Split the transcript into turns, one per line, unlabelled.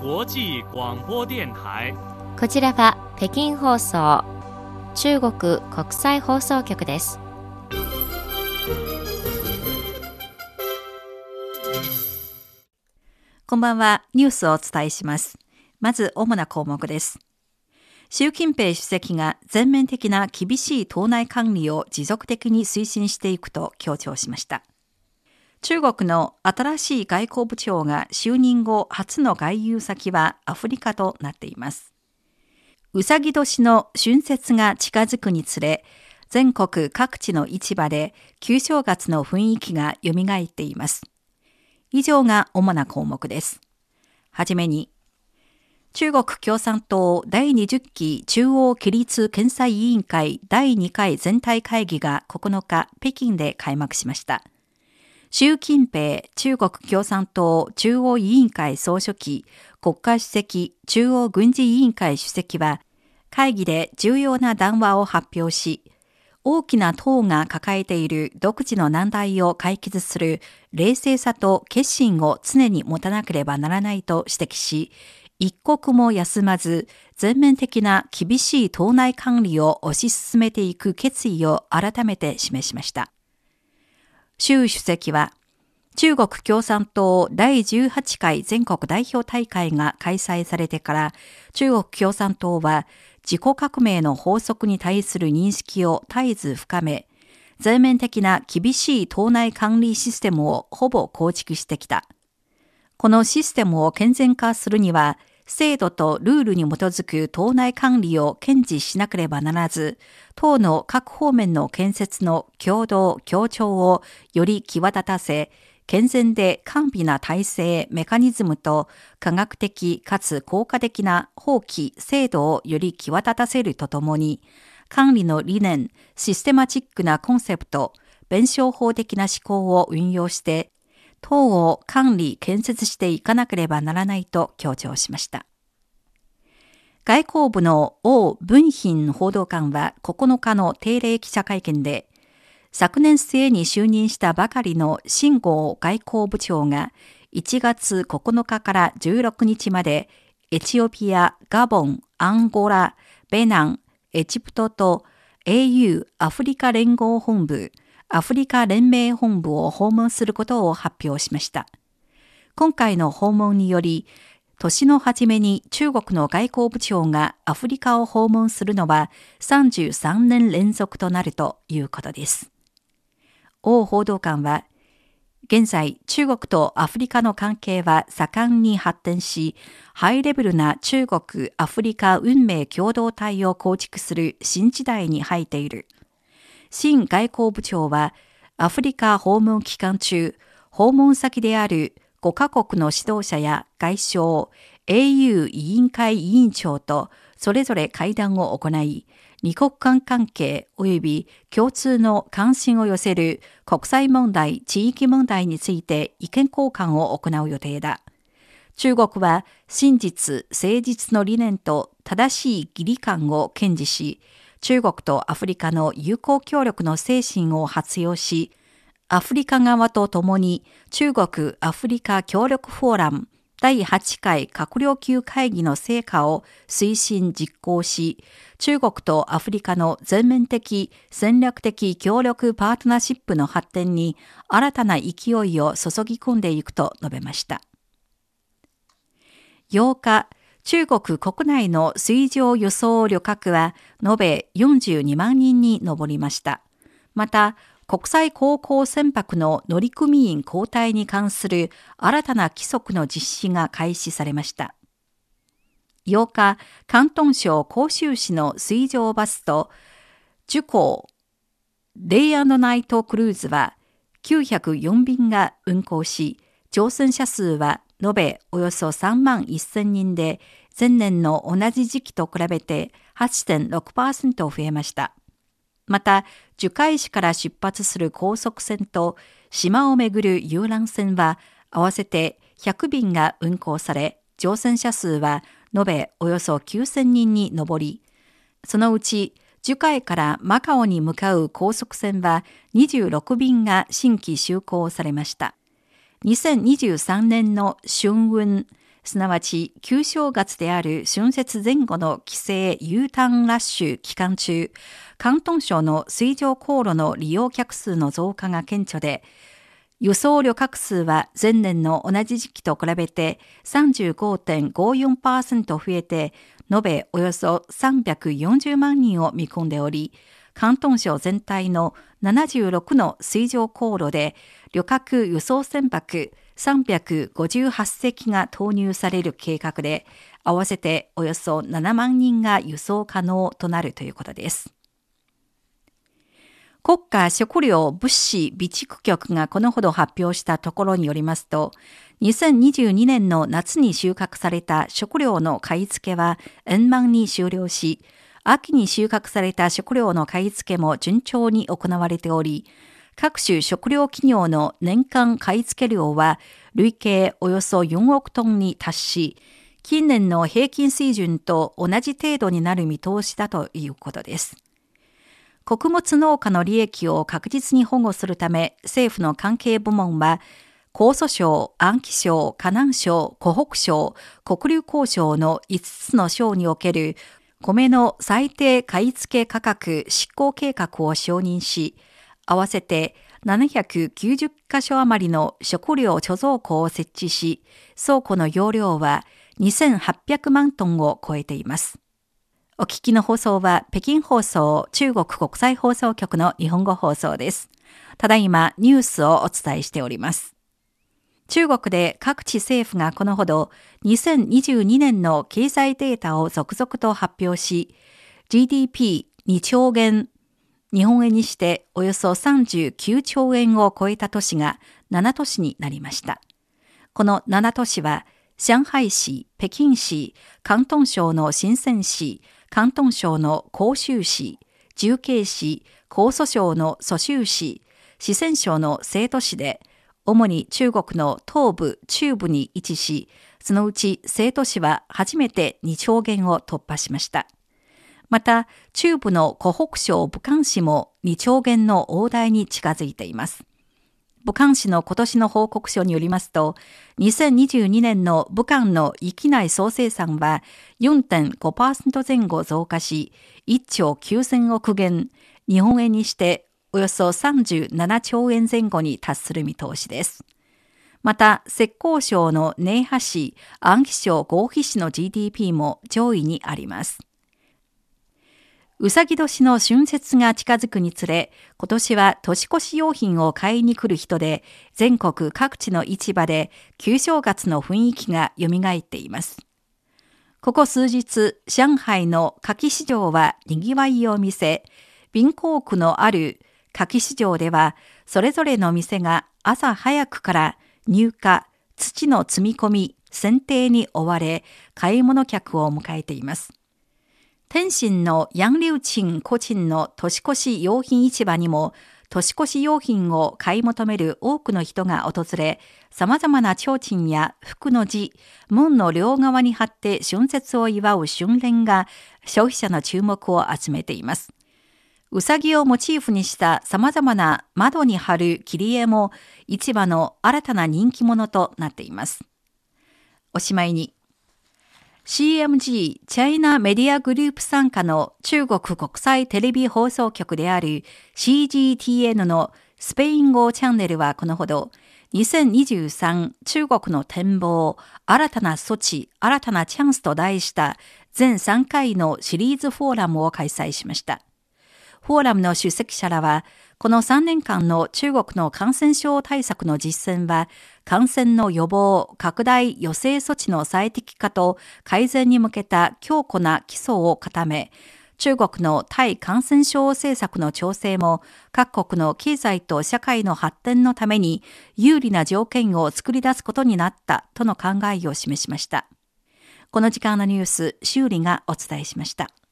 国際广播電台
こちらは北京放送中国国際放送局です
こんばんは。ニュースをお伝えします。まず、主な項目です。習近平主席が全面的な厳しい党内管理を持続的に推進していくと強調しました。中国の新しい外交部長が就任後初の外遊先はアフリカとなっています。うさぎ年の春節が近づくにつれ、全国各地の市場で旧正月の雰囲気が蘇っています。以上が主な項目です。はじめに、中国共産党第20期中央規律検査委員会第2回全体会議が9日北京で開幕しました。習近平中国共産党中央委員会総書記国家主席中央軍事委員会主席は会議で重要な談話を発表し、大きな党が抱えている独自の難題を解決する冷静さと決心を常に持たなければならないと指摘し、一刻も休まず全面的な厳しい党内管理を推し進めていく決意を改めて示しました。習主席は、中国共産党第18回全国代表大会が開催されてから、中国共産党は自己革命の法則に対する認識を絶えず深め、全面的な厳しい党内管理システムをほぼ構築してきた。このシステムを健全化するには、制度とルールに基づく党内管理を堅持しなければならず、党の各方面の建設の共同、協調をより際立たせ、健全で完備な体制、メカニズムと科学的かつ効果的な法規、制度をより際立たせるとともに、管理の理念、システマチックなコンセプト、弁証法的な思考を運用して、党を管理、建設していかなければならないと強調しました。外交部の王文賓報道官は9日の定例記者会見で、昨年末に就任したばかりの新郷外交部長が1月9日から16日までエチオピア、ガボン、アンゴラ、ベナン、エジプトと AU アフリカ連合本部、アフリカ連盟本部を訪問することを発表しました。今回の訪問により、年の初めに中国の外交部長がアフリカを訪問するのは33年連続となるということです。王報道官は、現在中国とアフリカの関係は盛んに発展し、ハイレベルな中国アフリカ運命共同体を構築する新時代に入っている。新外交部長は、アフリカ訪問期間中、訪問先である5カ国の指導者や外相、AU 委員会委員長とそれぞれ会談を行い、二国間関係及び共通の関心を寄せる国際問題、地域問題について意見交換を行う予定だ。中国は真実、誠実の理念と正しい義理感を堅持し、中国とアフリカの友好協力の精神を活用し、アフリカ側と共に中国アフリカ協力フォーラム第8回閣僚級会議の成果を推進実行し、中国とアフリカの全面的戦略的協力パートナーシップの発展に新たな勢いを注ぎ込んでいくと述べました。8日、中国国内の水上輸送旅客は延べ42万人に上りました。また、国際航行船舶の乗組員交代に関する新たな規則の実施が開始されました。8日、広東省広州市の水上バスと、樹港、デイナイトクルーズは904便が運航し、乗船者数は延べおよそ3万1000人で、前年の同じ時期と比べて8.6%増えました。また、樹海市から出発する高速船と島をめぐる遊覧船は合わせて100便が運航され、乗船者数は延べおよそ9000人に上り、そのうち樹海からマカオに向かう高速船は26便が新規就航されました。2023年の春運、すなわち旧正月である春節前後の帰省 U ターンラッシュ期間中、広東省の水上航路の利用客数の増加が顕著で、輸送旅客数は前年の同じ時期と比べて35.54%増えて、延べおよそ340万人を見込んでおり、広東省全体の76の水上航路で旅客輸送船舶358隻が投入される計画で、合わせておよそ7万人が輸送可能となるということです。国家食料物資備蓄局がこのほど発表したところによりますと、2022年の夏に収穫された食料の買い付けは円満に終了し、秋に収穫された食料の買い付けも順調に行われており、各種食料企業の年間買い付け量は累計およそ4億トンに達し、近年の平均水準と同じ程度になる見通しだということです。穀物農家の利益を確実に保護するため、政府の関係部門は、江蘇省、安徽省、河南省、湖北省、黒竜江省の5つの省における米の最低買い付け価格執行計画を承認し、合わせて790カ所余りの食料貯蔵庫を設置し、倉庫の容量は2800万トンを超えています。お聞きの放送は北京放送中国国際放送局の日本語放送です。ただいまニュースをお伝えしております。中国で各地政府がこのほど2022年の経済データを続々と発表し、GDP2 兆元、日本円にしておよそ39兆円を超えた都市が7都市になりました。この7都市は、上海市、北京市、広東省の深セン市、広東省の広州市、重慶市、江蘇省の蘇州市、四川省の成都市で、主に中国の東部、中部に位置し、そのうち成都市は初めて2兆元を突破しました。また、中部の湖北省武漢市も2兆元の大台に近づいています。武漢市の今年の報告書によりますと、2022年の武漢の域内総生産は4.5%前後増加し、1兆9000億元、日本円にしておよそ37兆円前後に達する見通しです。また、浙江省の寧波市、安徽省合肥市の GDP も上位にあります。うさぎ年の春節が近づくにつれ、今年は年越し用品を買いに来る人で、全国各地の市場で旧正月の雰囲気が蘇っています。ここ数日、上海の柿市場は賑わいを見せ、貧港区のある柿市場では、それぞれの店が朝早くから入荷、土の積み込み、剪定に追われ、買い物客を迎えています。天津のヤンリュウチンコチンの年越し用品市場にも、年越し用品を買い求める多くの人が訪れ、様々な提灯や服の字、門の両側に貼って春節を祝う春連が消費者の注目を集めています。うさぎをモチーフにした様々な窓に貼る切り絵も市場の新たな人気者となっています。おしまいに、CMG チャイナメディアグループ参加の中国国際テレビ放送局である CGTN のスペイン語チャンネルはこのほど2023中国の展望新たな措置新たなチャンスと題した全3回のシリーズフォーラムを開催しました。フォーラムの出席者らは、この3年間の中国の感染症対策の実践は、感染の予防、拡大、予制措置の最適化と改善に向けた強固な基礎を固め、中国の対感染症政策の調整も各国の経済と社会の発展のために有利な条件を作り出すことになったとの考えを示しました。この時間のニュース、修理がお伝えしました。